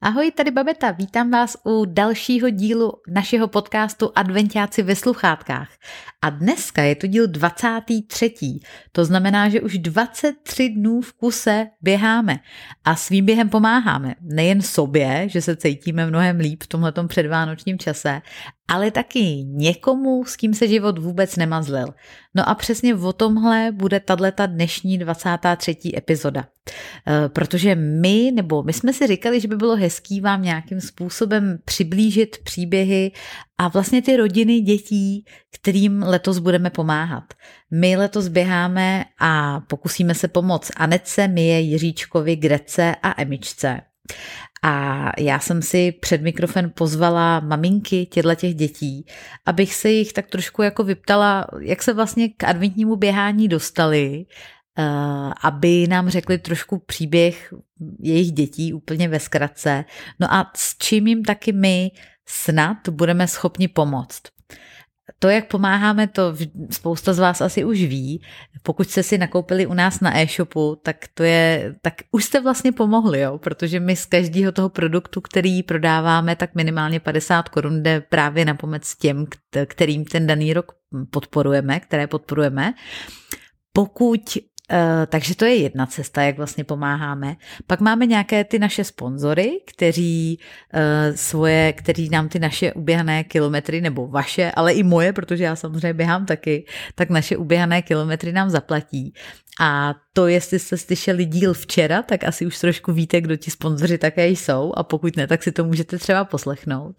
Ahoj, tady Babeta, vítám vás u dalšího dílu našeho podcastu Adventiáci ve sluchátkách. A dneska je to díl 23. To znamená, že už 23 dnů v kuse běháme a svým během pomáháme. Nejen sobě, že se cítíme mnohem líp v tomhletom předvánočním čase, ale taky někomu, s kým se život vůbec nemazlil. No a přesně o tomhle bude tato dnešní 23. epizoda. E, protože my, nebo my jsme si říkali, že by bylo hezký vám nějakým způsobem přiblížit příběhy a vlastně ty rodiny dětí, kterým letos budeme pomáhat. My letos běháme a pokusíme se pomoct Anece, Mie, Jiříčkovi, Grece a Emičce. A já jsem si před mikrofon pozvala maminky těchto těch dětí, abych se jich tak trošku jako vyptala, jak se vlastně k adventnímu běhání dostali, eh, aby nám řekli trošku příběh jejich dětí úplně ve zkratce. No a s čím jim taky my snad budeme schopni pomoct. To, jak pomáháme, to spousta z vás asi už ví. Pokud jste si nakoupili u nás na e-shopu, tak to je, tak už jste vlastně pomohli, jo? protože my z každého toho produktu, který prodáváme, tak minimálně 50 korun jde právě na pomoc těm, kterým ten daný rok podporujeme, které podporujeme. Pokud takže to je jedna cesta, jak vlastně pomáháme. Pak máme nějaké ty naše sponzory, kteří uh, svoje, kteří nám ty naše uběhané kilometry, nebo vaše, ale i moje, protože já samozřejmě běhám taky, tak naše uběhané kilometry nám zaplatí. A to, jestli jste slyšeli díl včera, tak asi už trošku víte, kdo ti sponzoři také jsou a pokud ne, tak si to můžete třeba poslechnout.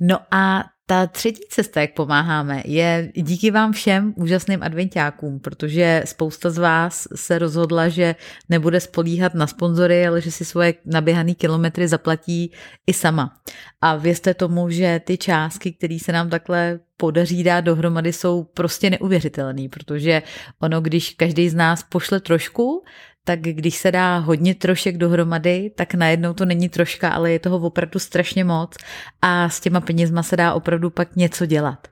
No a ta třetí cesta, jak pomáháme, je díky vám všem úžasným adventákům, protože spousta z vás se rozhodla, že nebude spolíhat na sponzory, ale že si svoje naběhané kilometry zaplatí i sama. A věřte tomu, že ty částky, které se nám takhle podaří dát dohromady, jsou prostě neuvěřitelné, protože ono, když každý z nás pošle trošku, tak když se dá hodně trošek dohromady, tak najednou to není troška, ale je toho opravdu strašně moc a s těma penězma se dá opravdu pak něco dělat.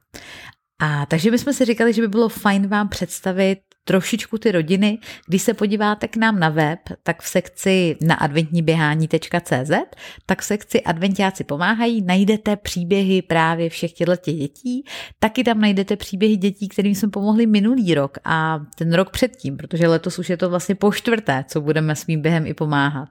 A takže my jsme si říkali, že by bylo fajn vám představit trošičku ty rodiny. Když se podíváte k nám na web, tak v sekci na adventníběhání.cz, tak v sekci Adventiáci pomáhají, najdete příběhy právě všech těchto dětí, taky tam najdete příběhy dětí, kterým jsme pomohli minulý rok a ten rok předtím, protože letos už je to vlastně po čtvrté, co budeme svým během i pomáhat.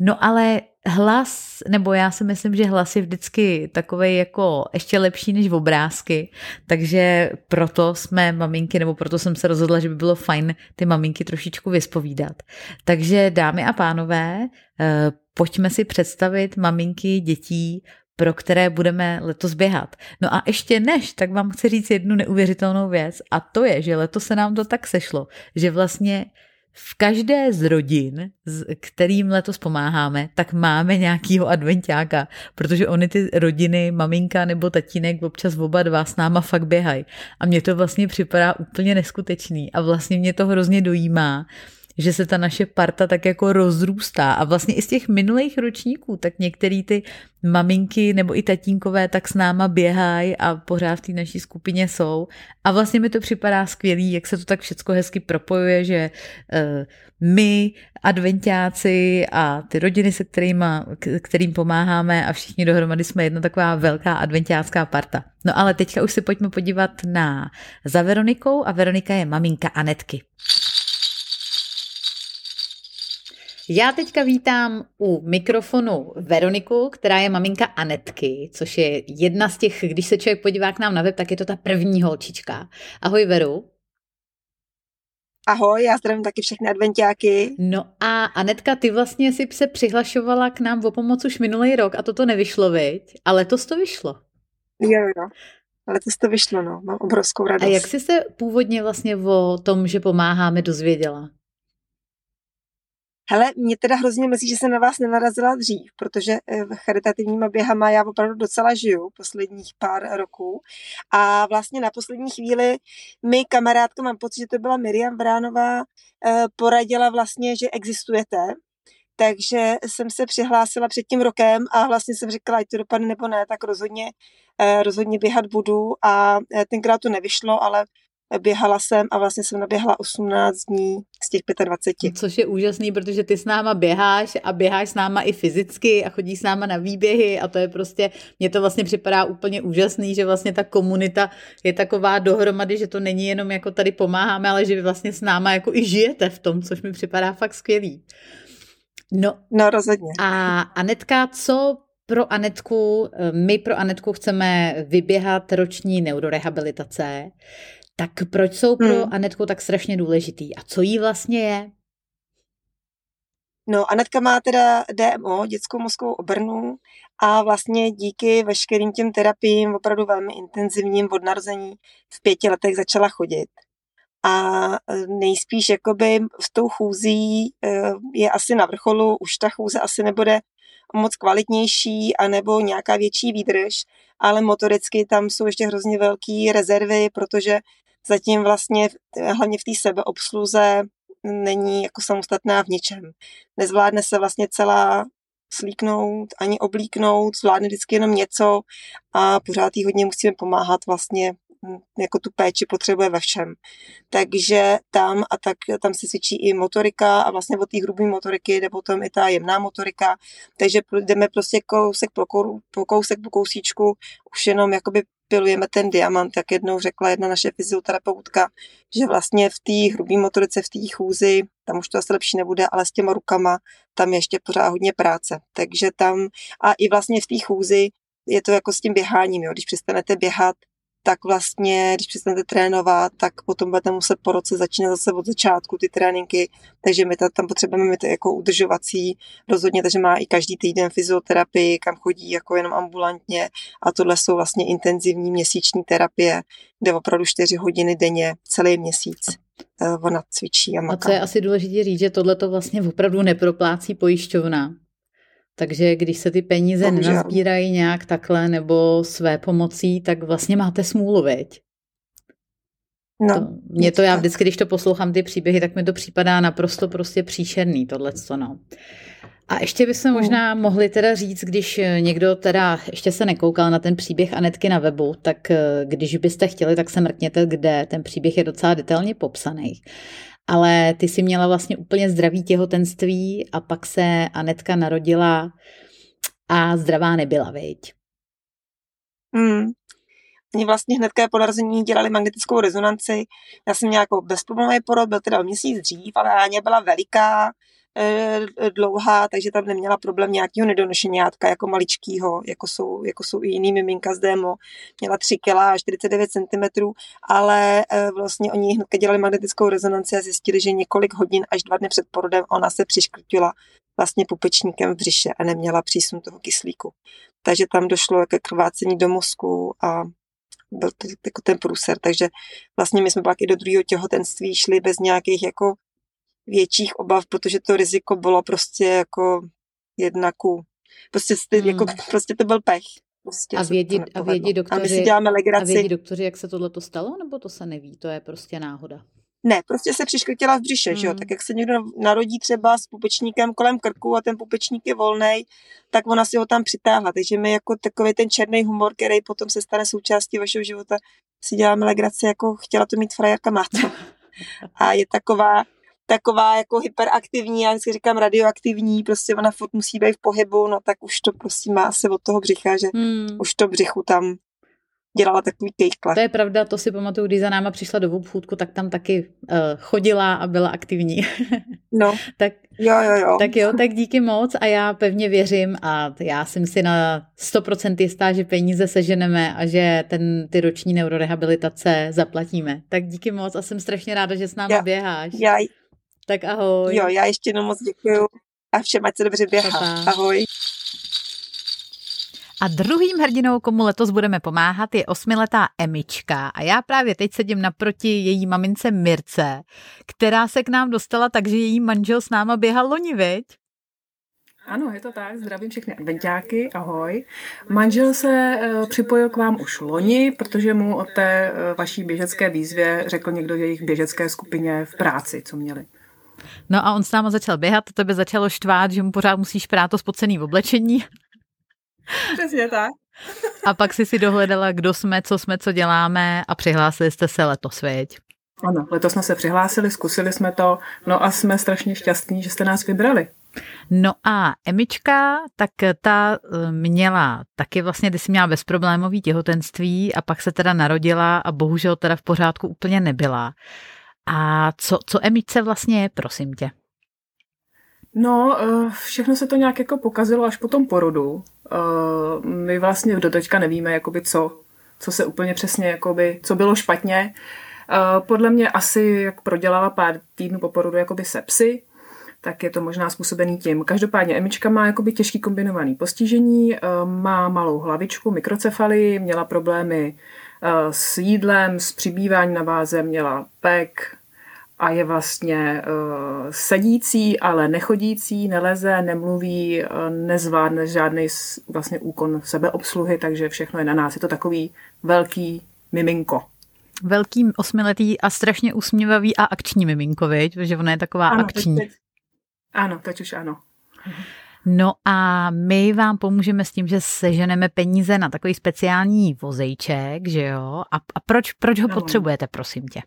No ale hlas, nebo já si myslím, že hlas je vždycky takový jako ještě lepší než obrázky, takže proto jsme maminky, nebo proto jsem se rozhodla, že by bylo fajn ty maminky trošičku vyspovídat. Takže dámy a pánové, eh, pojďme si představit maminky dětí, pro které budeme letos běhat. No a ještě než, tak vám chci říct jednu neuvěřitelnou věc a to je, že letos se nám to tak sešlo, že vlastně v každé z rodin, kterým letos pomáháme, tak máme nějakýho adventáka, protože oni ty rodiny, maminka nebo tatínek, občas oba dva s náma fakt běhají. A mně to vlastně připadá úplně neskutečný a vlastně mě to hrozně dojímá, že se ta naše parta tak jako rozrůstá a vlastně i z těch minulých ročníků, tak některý ty maminky nebo i tatínkové tak s náma běhají a pořád v té naší skupině jsou a vlastně mi to připadá skvělý, jak se to tak všechno hezky propojuje, že uh, my, adventáci a ty rodiny, se kterýma, kterým pomáháme a všichni dohromady jsme jedna taková velká adventácká parta. No ale teďka už se pojďme podívat na za Veronikou a Veronika je maminka Anetky. Já teďka vítám u mikrofonu Veroniku, která je maminka Anetky, což je jedna z těch, když se člověk podívá k nám na web, tak je to ta první holčička. Ahoj Veru. Ahoj, já zdravím taky všechny adventiáky. No a Anetka, ty vlastně si se přihlašovala k nám o pomoc už minulý rok a toto nevyšlo, viď? A letos to vyšlo. Jo, jo. Letos to vyšlo, no. Mám obrovskou radost. A jak jsi se původně vlastně o tom, že pomáháme, dozvěděla? Hele, mě teda hrozně mrzí, že jsem na vás nenarazila dřív, protože eh, v charitativníma běhama já opravdu docela žiju posledních pár roků. A vlastně na poslední chvíli mi kamarádka, mám pocit, že to byla Miriam Vránová, eh, poradila vlastně, že existujete. Takže jsem se přihlásila před tím rokem a vlastně jsem říkala, ať to dopadne nebo ne, tak rozhodně, eh, rozhodně běhat budu a tenkrát to nevyšlo, ale běhala jsem a vlastně jsem naběhla 18 dní z těch 25. Což je úžasný, protože ty s náma běháš a běháš s náma i fyzicky a chodíš s náma na výběhy a to je prostě, mně to vlastně připadá úplně úžasný, že vlastně ta komunita je taková dohromady, že to není jenom jako tady pomáháme, ale že vy vlastně s náma jako i žijete v tom, což mi připadá fakt skvělý. No, no rozhodně. A Anetka, co pro Anetku, my pro Anetku chceme vyběhat roční neurorehabilitace, tak proč jsou pro hmm. Anetku tak strašně důležitý a co jí vlastně je? No, Anetka má teda DMO, dětskou mozkovou obrnu a vlastně díky veškerým těm terapiím, opravdu velmi intenzivním od narození, v pěti letech začala chodit. A e, nejspíš jakoby s tou chůzí e, je asi na vrcholu, už ta chůze asi nebude moc kvalitnější anebo nějaká větší výdrž, ale motoricky tam jsou ještě hrozně velké rezervy, protože zatím vlastně hlavně v té sebeobsluze není jako samostatná v ničem. Nezvládne se vlastně celá slíknout, ani oblíknout, zvládne vždycky jenom něco a pořád jí hodně musíme pomáhat vlastně jako tu péči potřebuje ve všem. Takže tam a tak tam se cvičí i motorika a vlastně od té hrubé motoriky jde potom i ta jemná motorika, takže jdeme prostě kousek po, kousek po kousíčku, už jenom jakoby pilujeme ten diamant, jak jednou řekla jedna naše fyzioterapeutka, že vlastně v té hrubé motorice, v té chůzi, tam už to asi lepší nebude, ale s těma rukama tam je ještě pořád hodně práce. Takže tam a i vlastně v té chůzi je to jako s tím běháním, jo. když přestanete běhat, tak vlastně, když přestanete trénovat, tak potom budete muset po roce začínat zase od začátku ty tréninky, takže my tam potřebujeme mít jako udržovací rozhodně, takže má i každý týden fyzioterapii, kam chodí jako jenom ambulantně. A tohle jsou vlastně intenzivní měsíční terapie, kde opravdu 4 hodiny denně celý měsíc eh, ona cvičí a maká. A co je asi důležité říct, že tohle to vlastně opravdu neproplácí pojišťovna, takže když se ty peníze Bohužel. nenazbírají nějak takhle nebo své pomocí, tak vlastně máte smůlu, veď? No, to, mě to já vždycky, když to poslouchám ty příběhy, tak mi to připadá naprosto prostě příšerný tohle, no. A ještě bychom mm. možná mohli teda říct, když někdo teda ještě se nekoukal na ten příběh Anetky na webu, tak eh, když byste chtěli, tak se mrkněte, kde ten příběh je docela detailně popsaný ale ty si měla vlastně úplně zdravý těhotenství a pak se Anetka narodila a zdravá nebyla, veď? Hmm. Oni vlastně hnedka po narození dělali magnetickou rezonanci. Já jsem měla jako bezproblémový porod, byl teda měsíc dřív, ale Aně byla veliká, dlouhá, takže tam neměla problém nějakého nedonošenátka jako maličkýho, jako jsou, jako jsou i jiný miminka z démo. Měla 3 kg a 49 cm, ale eh, vlastně oni hned dělali magnetickou rezonanci a zjistili, že několik hodin až dva dny před porodem ona se přiškrtila vlastně pupečníkem v břiše a neměla přísun toho kyslíku. Takže tam došlo ke krvácení do mozku a byl to jako ten průser. Takže vlastně my jsme pak i do druhého těhotenství šli bez nějakých jako větších obav, protože to riziko bylo prostě jako jednaku. Prostě, hmm. jako, prostě to byl pech. Prostě a vědí, a vědí doktoři, a my si děláme legraci. A vědí doktoři, jak se tohle to stalo, nebo to se neví? To je prostě náhoda. Ne, prostě se přiškrtila v břiše, hmm. že jo? Hmm. Tak jak se někdo narodí třeba s pupečníkem kolem krku a ten pupečník je volný, tak ona si ho tam přitáhla. Takže my jako takový ten černý humor, který potom se stane součástí vašeho života, si děláme legraci, jako chtěla to mít frajerka, má to. A je taková, taková jako hyperaktivní, já vždycky říkám radioaktivní, prostě ona furt musí být v pohybu, no tak už to prostě má se od toho břicha, že hmm. už to břichu tam dělala takový kejkle. To je pravda, to si pamatuju, když za náma přišla do obchůdku, tak tam taky uh, chodila a byla aktivní. no, tak, jo, jo, jo. Tak jo, tak díky moc a já pevně věřím a já jsem si na 100% jistá, že peníze seženeme a že ten, ty roční neurorehabilitace zaplatíme. Tak díky moc a jsem strašně ráda, že s námi já, běháš. Já, tak ahoj. Jo, já ještě jenom moc děkuju a všem, ať se dobře běhá. Ahoj. A druhým hrdinou, komu letos budeme pomáhat, je osmiletá Emička. A já právě teď sedím naproti její mamince Mirce, která se k nám dostala tak, že její manžel s náma běhal loni, veď? Ano, je to tak. Zdravím všechny adventáky. Ahoj. Manžel se uh, připojil k vám už loni, protože mu o té uh, vaší běžecké výzvě řekl někdo v jejich běžecké skupině v práci, co měli. No a on s náma začal běhat, to by začalo štvát, že mu pořád musíš prát to spocený v oblečení. Přesně tak. A pak si si dohledala, kdo jsme, co jsme, co děláme a přihlásili jste se letos, věď? Ano, letos jsme se přihlásili, zkusili jsme to, no a jsme strašně šťastní, že jste nás vybrali. No a Emička, tak ta eh, měla taky vlastně, když si měla bezproblémový těhotenství a pak se teda narodila a bohužel teda v pořádku úplně nebyla. A co, co Emičce vlastně je, prosím tě? No, eh, všechno se to nějak jako pokazilo až po tom porodu. Eh, my vlastně do teďka nevíme, jakoby co, co se úplně přesně, jakoby, co bylo špatně. Podle mě asi, jak prodělala pár týdnů po porodu jakoby sepsy, tak je to možná způsobený tím. Každopádně Emička má jakoby těžký kombinovaný postižení, eh, má malou hlavičku, mikrocefalii, měla problémy eh, s jídlem, s přibýváním na váze, měla pek a je vlastně eh, sedící, ale nechodící, neleze, nemluví, nezvládne žádný vlastně úkon sebeobsluhy, takže všechno je na nás. Je to takový velký miminko velký osmiletý a strašně usměvavý a akční miminko, viď? Protože ona je taková ano, akční. Teď, ano, teď už ano. No a my vám pomůžeme s tím, že seženeme peníze na takový speciální vozejček, že jo? A, a proč, proč ho ano. potřebujete, prosím tě?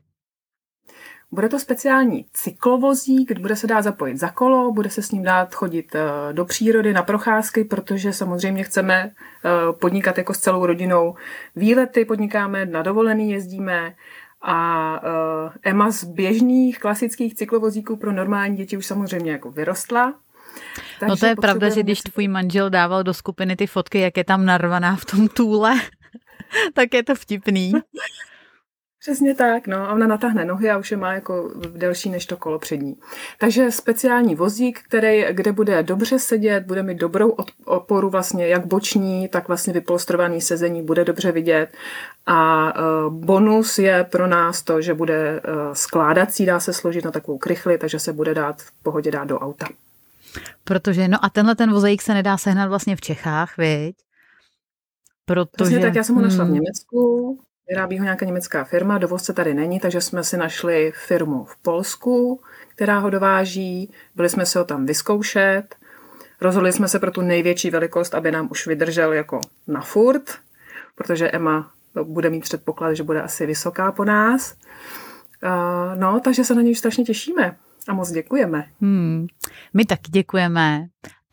Bude to speciální cyklovozík, bude se dát zapojit za kolo, bude se s ním dát chodit eh, do přírody na procházky, protože samozřejmě chceme eh, podnikat jako s celou rodinou výlety, podnikáme, na dovolený jezdíme a uh, Emma z běžných klasických cyklovozíků pro normální děti už samozřejmě jako vyrostla. Takže no to je pravda, že když tvůj manžel dával do skupiny ty fotky, jak je tam narvaná v tom tůle, tak je to vtipný. Přesně tak, no. A ona natáhne nohy a už je má jako delší než to kolo přední. Takže speciální vozík, který, kde bude dobře sedět, bude mít dobrou oporu vlastně, jak boční, tak vlastně vypolstrovaný sezení, bude dobře vidět. A uh, bonus je pro nás to, že bude uh, skládací, dá se složit na takovou krychli, takže se bude dát v pohodě dát do auta. Protože, no a tenhle ten vozík se nedá sehnat vlastně v Čechách, viď? Protože... Přesně tak, já jsem ho našla v hmm. Německu, Vyrábí ho nějaká německá firma, dovozce tady není, takže jsme si našli firmu v Polsku, která ho dováží. Byli jsme se ho tam vyzkoušet. Rozhodli jsme se pro tu největší velikost, aby nám už vydržel jako na furt, protože Emma bude mít předpoklad, že bude asi vysoká po nás. No, takže se na něj strašně těšíme a moc děkujeme. Hmm, my taky děkujeme.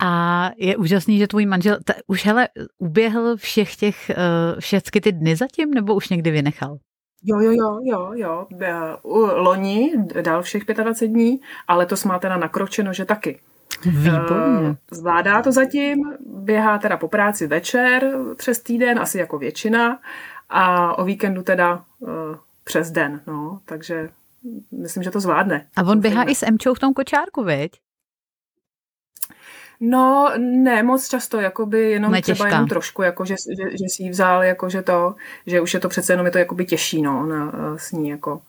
A je úžasný, že tvůj manžel t- už hele, uběhl všech těch, uh, všechny ty dny zatím, nebo už někdy vynechal? Jo, jo, jo, jo, jo. Loni dal všech 25 dní, ale to má teda nakročeno, že taky. Výborně. Uh, zvládá to zatím, běhá teda po práci večer přes týden, asi jako většina, a o víkendu teda uh, přes den, no, takže myslím, že to zvládne. A on běhá i s Emčou v tom kočárku, viď? No, ne moc často, jakoby jenom Netěžká. třeba jenom trošku, jako že, že, že si ji vzal, jako že to, že už je to přece jenom je to jakoby těžší, no, na, eh, s ní, jako.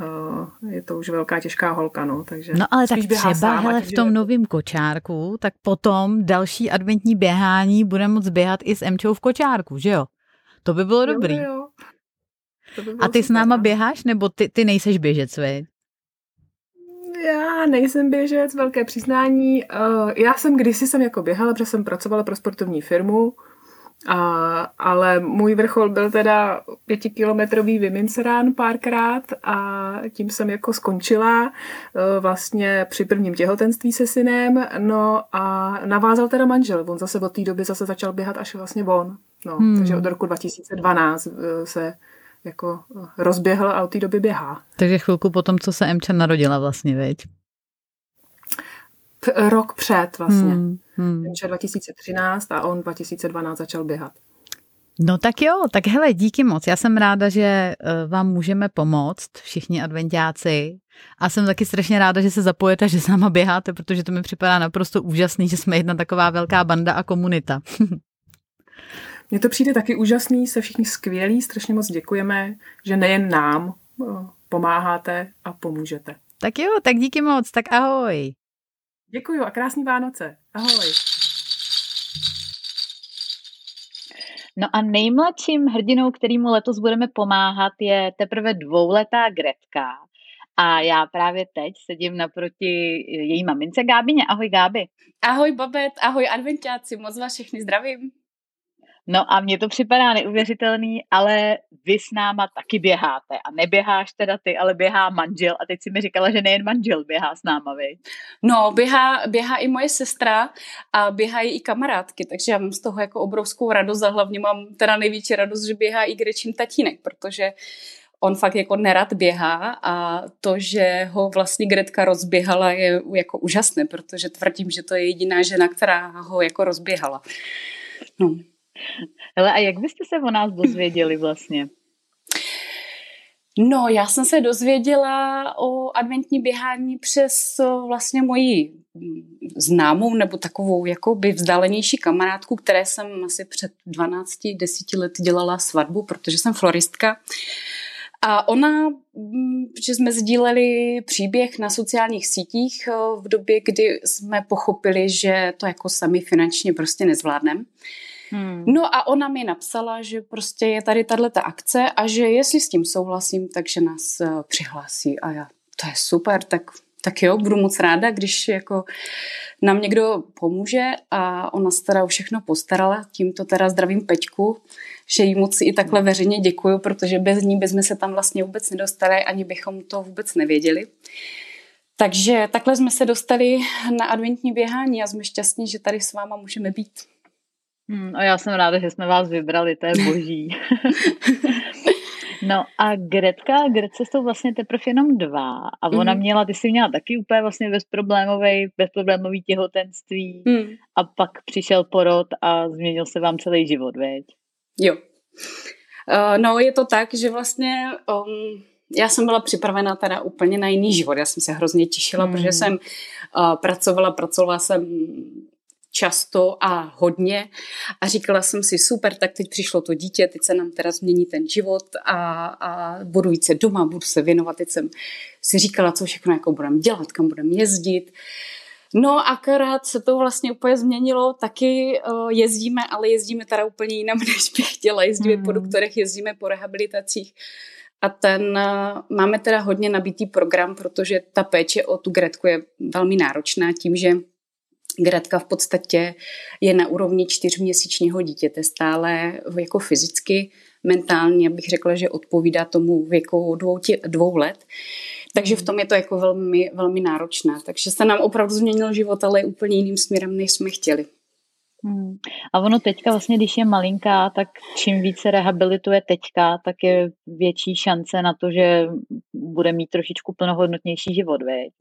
Uh, je to už velká těžká holka, no, takže No ale tak třeba sám, hele, v tom novém kočárku, tak potom další adventní běhání bude moc běhat i s Emčou v kočárku, že jo? To by bylo jo, dobrý. Jo. To by A ty super, s náma běháš, nebo ty, ty nejseš běžec, vej? Já nejsem běžec, velké přiznání. Eh, já jsem kdysi jsem jako běhala, protože jsem pracovala pro sportovní firmu, a, ale můj vrchol byl teda pětikilometrový Vimincerán párkrát a tím jsem jako skončila eh, vlastně při prvním těhotenství se synem, no a navázal teda manžel, on zase od té doby zase začal běhat až vlastně on, no, hmm. takže od roku 2012 eh, se jako rozběhl a od té doby běhá. Takže chvilku potom, co se Emča narodila vlastně, veď? P- rok před vlastně. Hmm, hmm. Emča 2013 a on 2012 začal běhat. No tak jo, tak hele, díky moc. Já jsem ráda, že eh, vám můžeme pomoct, všichni adventiáci. A jsem taky strašně ráda, že se zapojete, že s náma běháte, protože to mi připadá naprosto úžasný, že jsme jedna taková velká banda a komunita. Mně to přijde taky úžasný, se všichni skvělí, strašně moc děkujeme, že nejen nám eh, pomáháte a pomůžete. Tak jo, tak díky moc, tak ahoj. Děkuju a krásný Vánoce. Ahoj. No a nejmladším hrdinou, kterýmu letos budeme pomáhat, je teprve dvouletá Gretka. A já právě teď sedím naproti její mamince Gábině. Ahoj Gáby. Ahoj Babet, ahoj adventáci, moc vás všechny zdravím. No a mně to připadá neuvěřitelný, ale vy s náma taky běháte. A neběháš teda ty, ale běhá manžel. A teď si mi říkala, že nejen manžel běhá s náma, vy. No, běhá, běhá i moje sestra a běhají i kamarádky, takže já mám z toho jako obrovskou radost a hlavně mám teda největší radost, že běhá i Grečím tatínek, protože on fakt jako nerad běhá a to, že ho vlastně Gretka rozběhala je jako úžasné, protože tvrdím, že to je jediná žena, která ho jako rozběhala. No. Ale a jak byste se o nás dozvěděli vlastně? No, já jsem se dozvěděla o adventní běhání přes vlastně moji mm, známou nebo takovou jakoby vzdálenější kamarádku, které jsem asi před 12-10 let dělala svatbu, protože jsem floristka. A ona, mm, že jsme sdíleli příběh na sociálních sítích v době, kdy jsme pochopili, že to jako sami finančně prostě nezvládneme. Hmm. No a ona mi napsala, že prostě je tady tato akce a že jestli s tím souhlasím, takže nás uh, přihlásí. A já, to je super, tak, tak jo, budu moc ráda, když jako nám někdo pomůže a ona se teda všechno postarala. Tímto teda zdravím Peťku, že jí moc i takhle veřejně děkuju, protože bez ní bychom se tam vlastně vůbec nedostali, ani bychom to vůbec nevěděli. Takže takhle jsme se dostali na adventní běhání a jsme šťastní, že tady s váma můžeme být. Hmm, a já jsem ráda, že jsme vás vybrali, to je boží. no a Gretka, Gretce jsou vlastně teprve jenom dva a ona mm. měla, ty jsi měla taky úplně vlastně bezproblémový, bezproblémový těhotenství mm. a pak přišel porod a změnil se vám celý život, veď? Jo. Uh, no je to tak, že vlastně um, já jsem byla připravena teda úplně na jiný život. Já jsem se hrozně těšila, mm. protože jsem uh, pracovala, pracovala jsem často a hodně a říkala jsem si, super, tak teď přišlo to dítě, teď se nám teda změní ten život a, a budu více doma, budu se věnovat. Teď jsem si říkala, co všechno jako budeme dělat, kam budeme jezdit. No akorát se to vlastně úplně změnilo, taky uh, jezdíme, ale jezdíme teda úplně jinam, než bych chtěla. Jezdíme mm. po doktorech, jezdíme po rehabilitacích. A ten uh, máme teda hodně nabitý program, protože ta péče o tu Gretku je velmi náročná tím, že Gretka v podstatě je na úrovni čtyřměsíčního dítěte stále jako fyzicky, mentálně bych řekla, že odpovídá tomu věku dvou, tě, dvou let. Takže v tom je to jako velmi, velmi náročné. Takže se nám opravdu změnil život, ale úplně jiným směrem, než jsme chtěli. Hmm. A ono teďka vlastně, když je malinká, tak čím více rehabilituje teďka, tak je větší šance na to, že bude mít trošičku plnohodnotnější život, veď?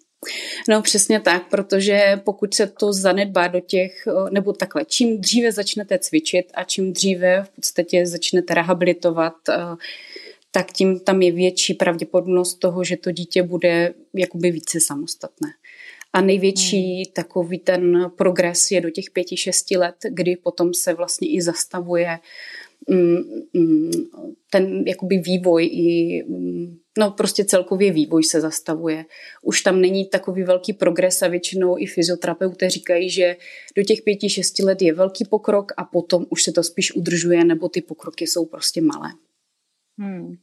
No přesně tak, protože pokud se to zanedbá do těch, nebo takhle, čím dříve začnete cvičit a čím dříve v podstatě začnete rehabilitovat, tak tím tam je větší pravděpodobnost toho, že to dítě bude jakoby více samostatné. A největší hmm. takový ten progres je do těch pěti, šesti let, kdy potom se vlastně i zastavuje mm, ten jakoby vývoj i mm, no prostě celkově vývoj se zastavuje. Už tam není takový velký progres a většinou i fyzioterapeuté říkají, že do těch pěti, šesti let je velký pokrok a potom už se to spíš udržuje nebo ty pokroky jsou prostě malé. Hmm.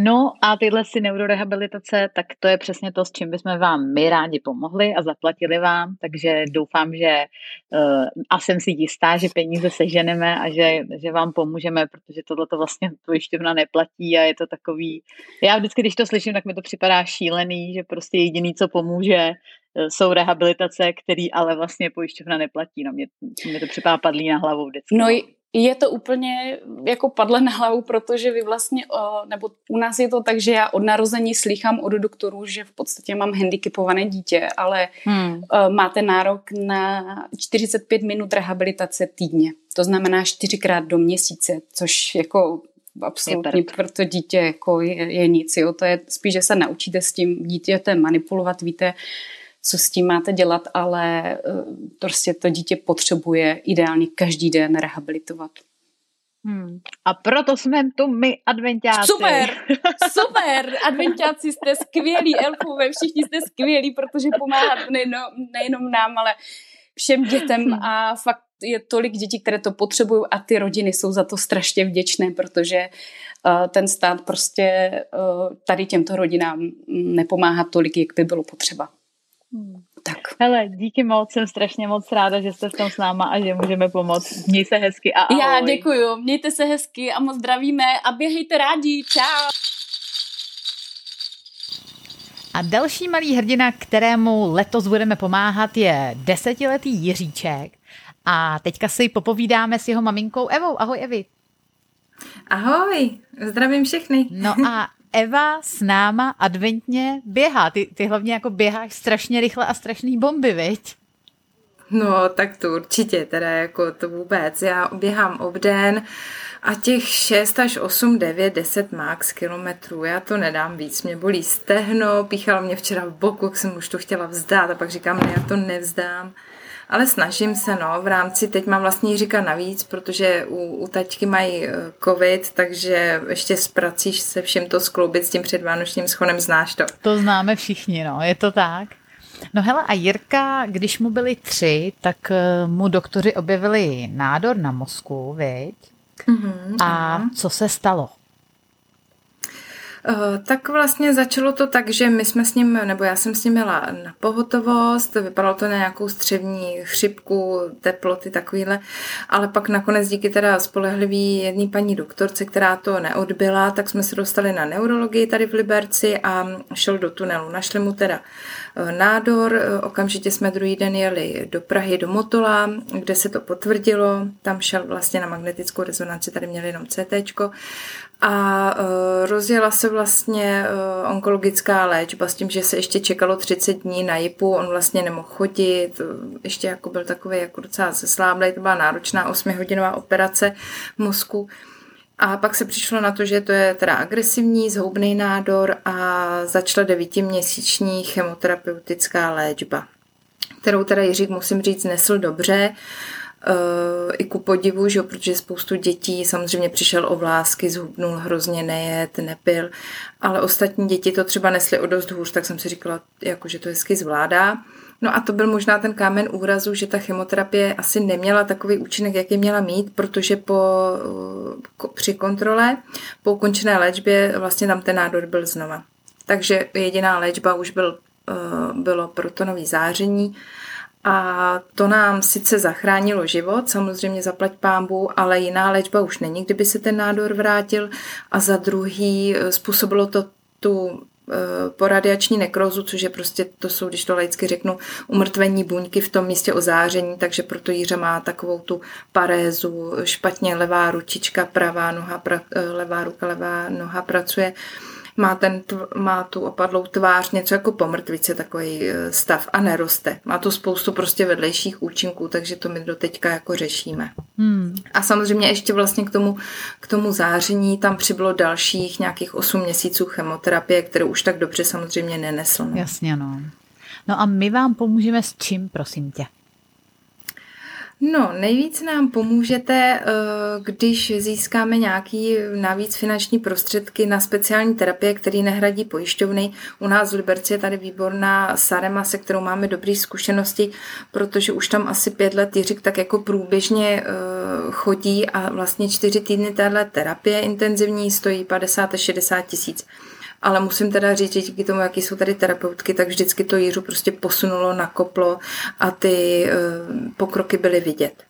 No a tyhle si neurorehabilitace, tak to je přesně to, s čím bychom vám my rádi pomohli a zaplatili vám, takže doufám, že uh, a jsem si jistá, že peníze seženeme a že, že vám pomůžeme, protože tohle to vlastně pojišťovna neplatí a je to takový, já vždycky, když to slyším, tak mi to připadá šílený, že prostě jediný, co pomůže, eh, jsou rehabilitace, který ale vlastně pojišťovna neplatí. No mě, mě to připadá padlý na hlavu vždycky. No je to úplně jako padle na hlavu, protože vy vlastně, nebo u nás je to tak, že já od narození slychám od doktorů, že v podstatě mám handicapované dítě, ale hmm. máte nárok na 45 minut rehabilitace týdně. To znamená čtyřikrát do měsíce, což jako absolutně pro to dítě jako je, je nic. Jo. To je spíš, že se naučíte s tím dítětem manipulovat, víte, co s tím máte dělat, ale eh, prostě to dítě potřebuje ideálně každý den rehabilitovat. Hmm. A proto jsme tu my, adventáci. Super, super, adventáci jste skvělí, elfové, všichni jste skvělí, protože pomáhat nejenom, nejenom nám, ale všem dětem hmm. a fakt je tolik dětí, které to potřebují a ty rodiny jsou za to strašně vděčné, protože uh, ten stát prostě uh, tady těmto rodinám nepomáhá tolik, jak by bylo potřeba. Hmm. Tak. Hele, díky moc, jsem strašně moc ráda, že jste v tom s náma a že můžeme pomoct. Měj se hezky a ahoj. Já děkuju, mějte se hezky a moc zdravíme a běhejte rádi, čau. A další malý hrdina, kterému letos budeme pomáhat, je desetiletý Jiříček. A teďka si popovídáme s jeho maminkou Evou. Ahoj Evi. Ahoj, zdravím všechny. No a Eva s náma adventně běhá. Ty, ty hlavně jako běháš strašně rychle a strašný bomby, viď? No, tak to určitě, teda jako to vůbec. Já běhám obden a těch 6 až 8, 9, 10 max kilometrů, já to nedám víc. Mě bolí stehno, píchalo mě včera v boku, jak jsem už to chtěla vzdát a pak říkám, ne, já to nevzdám. Ale snažím se, no, v rámci, teď mám vlastně Jiříka navíc, protože u, u taťky mají eh, covid, takže ještě s prací se všem to skloubit s tím předvánočním schonem, znáš to. To známe všichni, no, je to tak. No hele, a Jirka, když mu byli tři, tak eh, mu doktoři objevili nádor na mozku, viď? Mm-hmm, a co se stalo? Eh, tak vlastně začalo to tak, že my jsme s ním, nebo já jsem s ním měla na pohotovost, vypadalo to na nějakou střevní chřipku, teploty, takovýhle, ale pak nakonec díky teda spolehlivý jedné paní doktorce, která to neodbyla, tak jsme se dostali na neurologii tady v Liberci a šel do tunelu. Našli mu teda eh, nádor, eh, okamžitě jsme druhý den jeli do Prahy, do Motola, kde se to potvrdilo, tam šel vlastně na magnetickou rezonanci, tady měli jenom CT a uh, rozjela se vlastně uh, onkologická léčba s tím, že se ještě čekalo 30 dní na JIPu, on vlastně nemohl chodit, ještě jako byl takový jako docela zesláblej, to byla náročná 8-hodinová operace mozku. A pak se přišlo na to, že to je teda agresivní, zhoubný nádor a začala devítiměsíční chemoterapeutická léčba, kterou teda Jiřík, musím říct, nesl dobře i ku podivu, že protože spoustu dětí samozřejmě přišel o vlásky, zhubnul hrozně nejet, nepil, ale ostatní děti to třeba nesly o dost hůř, tak jsem si říkala, jako, že to hezky zvládá. No a to byl možná ten kámen úrazu, že ta chemoterapie asi neměla takový účinek, jaký měla mít, protože po, při kontrole, po ukončené léčbě, vlastně tam ten nádor byl znova. Takže jediná léčba už byl, bylo protonový záření, a to nám sice zachránilo život, samozřejmě zaplať pámbu, ale jiná léčba už není, kdyby se ten nádor vrátil. A za druhý eh, způsobilo to tu eh, po radiační nekrozu, což je prostě, to jsou, když to laicky řeknu, umrtvení buňky v tom místě ozáření, takže proto Jíře má takovou tu parézu, špatně levá ručička, pravá noha, pra, eh, levá ruka, levá noha pracuje má, ten, má tu opadlou tvář, něco jako pomrtvice, takový e, stav a neroste. Má to spoustu prostě vedlejších účinků, takže to my do teďka jako řešíme. Hmm. A samozřejmě ještě vlastně k tomu, k tomu záření tam přibylo dalších nějakých 8 měsíců chemoterapie, kterou už tak dobře samozřejmě nenesl. No. Jasně, no. No a my vám pomůžeme s čím, prosím tě? No, nejvíc nám pomůžete, eh, když získáme nějaký navíc finanční prostředky na speciální terapie, který nehradí pojišťovny. U nás v Liberci je tady výborná Sarema, se kterou máme dobré zkušenosti, protože už tam asi pět let Jiřik tak jako průběžně eh, chodí a vlastně čtyři týdny téhle terapie intenzivní stojí 50 až 60 tisíc ale musím teda říct, že díky tomu, jaký jsou tady terapeutky, tak vždycky to Jiřu prostě posunulo, nakoplo a ty eh, pokroky byly vidět.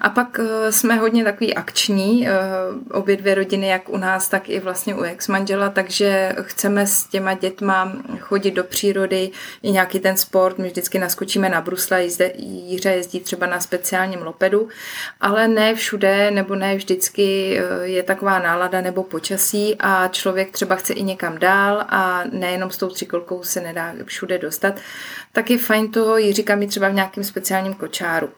A pak eh, jsme hodně takový akční, eh, obě dvě rodiny, jak u nás, tak i vlastně u ex-manžela, takže chceme s těma dětma chodit do přírody, i nějaký ten sport, my vždycky naskočíme na brusle, jízde, Jíře jezdí třeba na speciálním lopedu, ale ne všude nebo ne vždycky eh, je taková nálada nebo počasí a člověk třeba chce i někam dál a nejenom s tou třikolkou se nedá všude dostat, tak je fajn toho Jiříka mít třeba v nějakém speciálním kočáru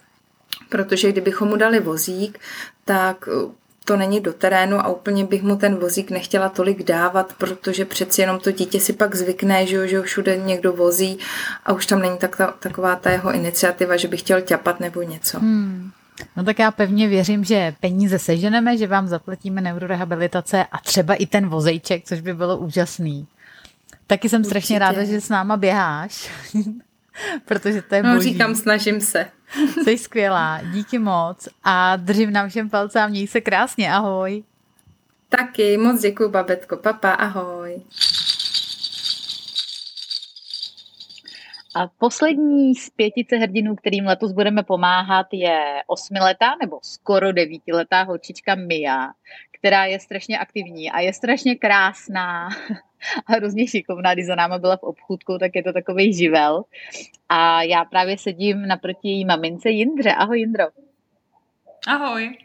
protože kdybychom mu dali vozík, tak uh, to není do terénu a úplně bych mu ten vozík nechtěla tolik dávat, protože přeci jenom to dítě si pak zvykne, že, že ho všude někdo vozí a už tam není tak ta, taková ta jeho iniciativa, že by chtěl ťapat nebo něco. Hmm. No tak já pevně věřím, že peníze seženeme, že vám zaplatíme neurorehabilitace a třeba i ten vozejček, což by bylo úžasný. Taky jsem strašně Určitě. ráda, že s náma běháš, protože to je No říkám, snažím se. Jsi skvělá, díky moc. A držím nám všem palce a měj se krásně, ahoj. Taky, moc děkuji, babetko, papa, ahoj. A poslední z pětice hrdinů, kterým letos budeme pomáhat, je osmiletá nebo skoro devítiletá holčička Mia, která je strašně aktivní a je strašně krásná a hrozně šikovná, když za náma byla v obchůdku, tak je to takový živel. A já právě sedím naproti její mamince Jindře. Ahoj Jindro. Ahoj.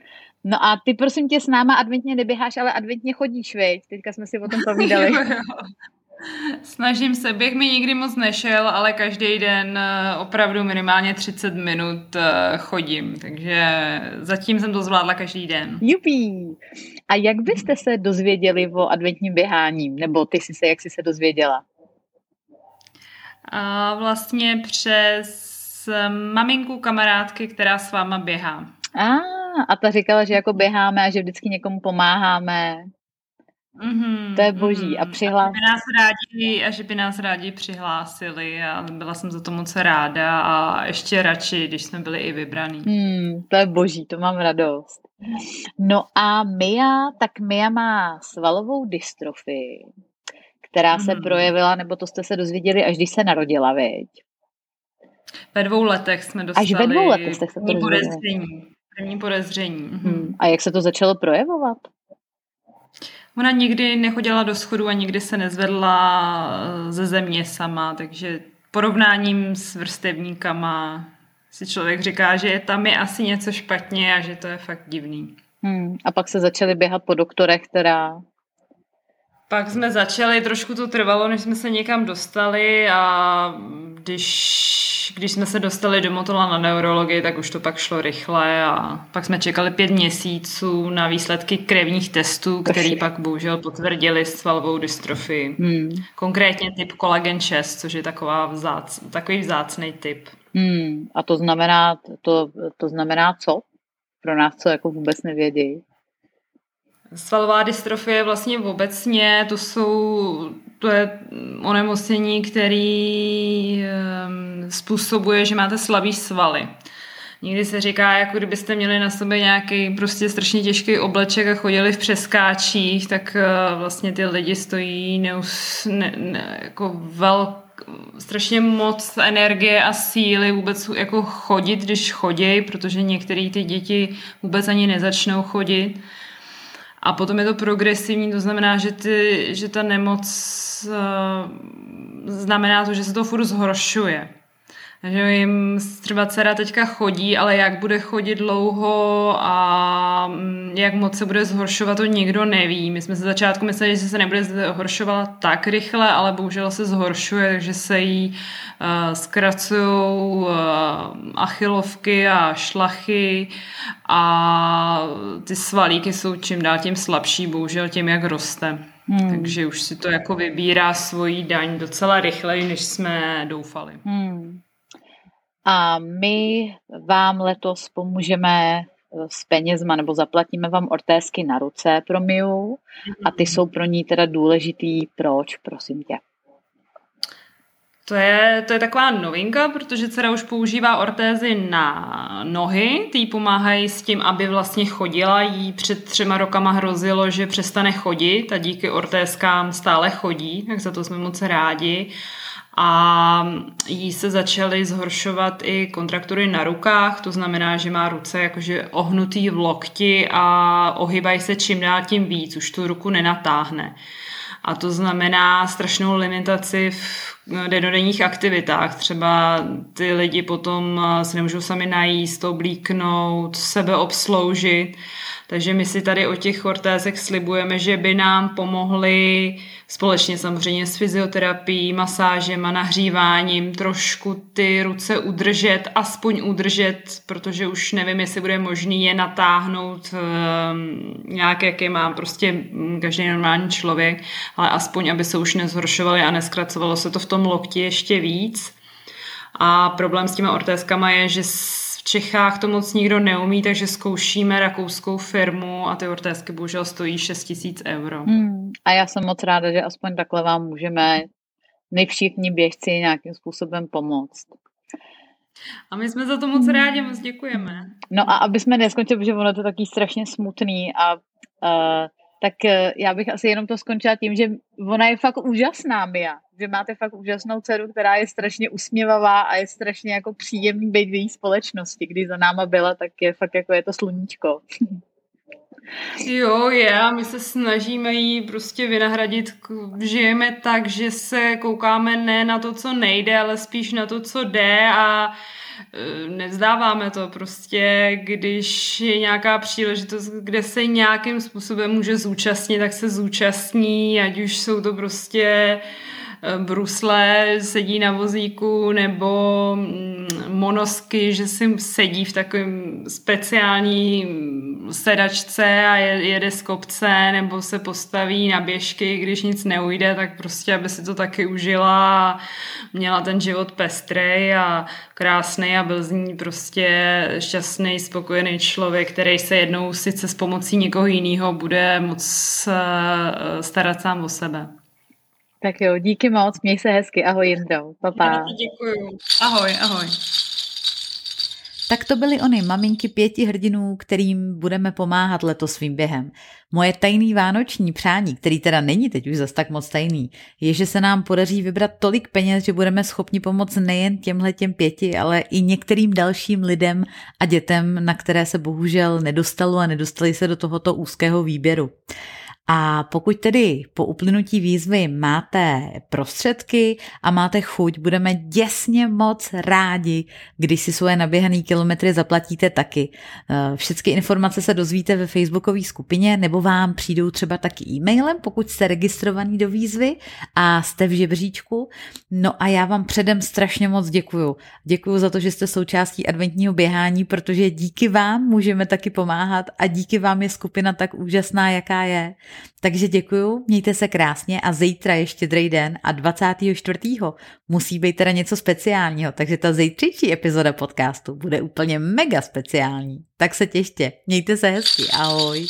No a ty prosím tě s náma adventně neběháš, ale adventně chodíš, veď? Teďka jsme si o tom povídali. Snažím se, běh mi nikdy moc nešel, ale každý den eh, opravdu minimálně 30 minut eh, chodím, takže zatím jsem to zvládla každý den. Jupí! A jak byste se dozvěděli o adventním běhání? Nebo ty jsi se, jak jsi se dozvěděla? A vlastně přes maminku kamarádky, která s váma běhá. A, a ta říkala, že jako běháme a že vždycky někomu pomáháme. Mm-hmm, to je boží. Mm-hmm. A přihlás... A že, by nás rádi, a že by nás rádi přihlásili a byla jsem za to moc ráda a ještě radši, když jsme byli i vybraný. Mm, to je boží, to mám radost. No a Mia, tak Mia má svalovou dystrofii, která mm-hmm. se projevila, nebo to jste se dozvěděli, až když se narodila, veď? Ve dvou letech jsme dostali Až ve dvou letech jste se to podezření. První podezření. Hmm. A jak se to začalo projevovat? Ona nikdy nechodila do schodu a nikdy se nezvedla eh, ze země sama, takže porovnáním s vrstevníkama si člověk říká, že tam je asi něco špatně a že to je fakt divný. Hmm. A pak se začaly běhat po doktorech, která... Pak jsme začali, trošku to trvalo, než jsme se někam dostali a když když jsme se dostali do Motola na neurologii, tak už to pak šlo rychle a pak jsme čekali pět měsíců na výsledky krevních testů, který pak bohužel potvrdili svalovou dystrofii. Hmm. Konkrétně typ kolagen 6, což je taková vzác, takový vzácný typ. Hmm. A to znamená, to, to znamená co? Pro nás, co jako vůbec nevědí. Svalová dystrofie vlastně obecně, to jsou to je onemocnění, který um, způsobuje, že máte slabý svaly. Někdy se říká, jako kdybyste měli na sobě nějaký prostě strašně těžký obleček a chodili v přeskáčích, tak uh, vlastně ty lidi stojí neus, ne, ne, jako velk, strašně moc energie a síly vůbec jako chodit, když chodí, protože některé ty děti vůbec ani nezačnou chodit. A potom je to progresivní, to znamená, že, ty, že ta nemoc uh, znamená to, že se to furt zhoršuje. Takže jim třeba dcera teďka chodí, ale jak bude chodit dlouho a mm, jak moc se bude zhoršovat, to nikdo neví. My jsme se začátku mysleli, že se nebude zhoršovat tak rychle, ale bohužel se zhoršuje, takže se jí uh, zkracují uh, achilovky a šlachy a ty svalíky jsou čím dál tím slabší, bohužel tím, jak roste. Hmm. Takže už si to jako vybírá svoji daň docela rychleji, než jsme doufali. Hmm. A my vám letos pomůžeme eh, s penězma, nebo zaplatíme vám ortézky na ruce pro Miu a ty jsou pro ní teda důležitý. Proč, prosím tě? To je, to je taková novinka, protože dcera už používá ortézy na nohy, ty jí pomáhají s tím, aby vlastně chodila. Jí před třema rokama hrozilo, že přestane chodit a díky ortézkám stále chodí, tak za to jsme moc rádi a jí se začaly zhoršovat i kontraktury na rukách, to znamená, že má ruce jakože ohnutý v lokti a ohybají se čím dál tím víc, už tu ruku nenatáhne. A to znamená strašnou limitaci v denodenních aktivitách. Třeba ty lidi potom se nemůžou sami najíst, oblíknout, sebe obsloužit. Takže my si tady o těch ortézech slibujeme, že by nám pomohly společně samozřejmě s fyzioterapií, masážem a nahříváním trošku ty ruce udržet, aspoň udržet, protože už nevím, jestli bude možný je natáhnout um, nějak, jak je má prostě každý normální člověk, ale aspoň, aby se už nezhoršovaly a neskracovalo se to v tom lokti ještě víc. A problém s těma ortézkama je, že v Čechách to moc nikdo neumí, takže zkoušíme rakouskou firmu a ty ortézky bohužel stojí 6 tisíc euro. Hmm. A já jsem moc ráda, že aspoň takhle vám můžeme my všichni běžci nějakým způsobem pomoct. A my jsme za to moc rádi, moc děkujeme. No a aby jsme neskončili, protože ono to je taky strašně smutný a uh, tak eh, já bych asi jenom to skončila tím, že ona je fakt úžasná, Mia. Že máte fakt úžasnou dceru, která je strašně usměvavá a je strašně jako příjemný být v její společnosti. Když za náma byla, tak je fakt jako je to sluníčko. Jo, je a my se snažíme jí prostě vynahradit. Žijeme tak, že se koukáme ne na to, co nejde, ale spíš na to, co jde a nevzdáváme to. Prostě když je nějaká příležitost, kde se nějakým způsobem může zúčastnit, tak se zúčastní, ať už jsou to prostě Eh, brusle, sedí na vozíku nebo mm, monosky, že si sedí v takovém speciální sedačce a jede z kopce nebo se postaví na běžky, když nic neujde, tak prostě, aby si to taky užila a měla ten život pestrej a krásný a byl z ní prostě šťastný, spokojený člověk, který se jednou sice s pomocí někoho jiného bude moc eh, starat sám o sebe. Tak jo, díky moc, měj se hezky, ahoj Jindro, papa. Děkuji, ahoj, ahoj. Tak to byly ony maminky pěti hrdinů, kterým budeme pomáhat letos svým během. Moje tajný vánoční přání, který teda není teď už zas tak moc tajný, je, že se nám podaří vybrat tolik peněz, že budeme schopni pomoct nejen těmhle těm pěti, ale i některým dalším lidem a dětem, na které se bohužel nedostalo a nedostali se do tohoto úzkého výběru. A pokud tedy po uplynutí výzvy máte prostředky a máte chuť, budeme děsně moc rádi, když si svoje naběhané kilometry zaplatíte taky. Eh, všechny informace se dozvíte ve facebookové skupině nebo vám přijdou třeba taky e-mailem, pokud jste registrovaný do výzvy a jste v žebříčku. No a já vám předem strašně moc děkuju. Děkuju za to, že jste součástí adventního běhání, protože díky vám můžeme taky pomáhat a díky vám je skupina tak úžasná, jaká je. Takže děkuju, mějte se krásně a zítra je štědrý den a 24. musí být teda něco speciálního, takže ta zítřejší epizoda podcastu bude úplně mega speciální. Tak se těšte, mějte se hezky, ahoj.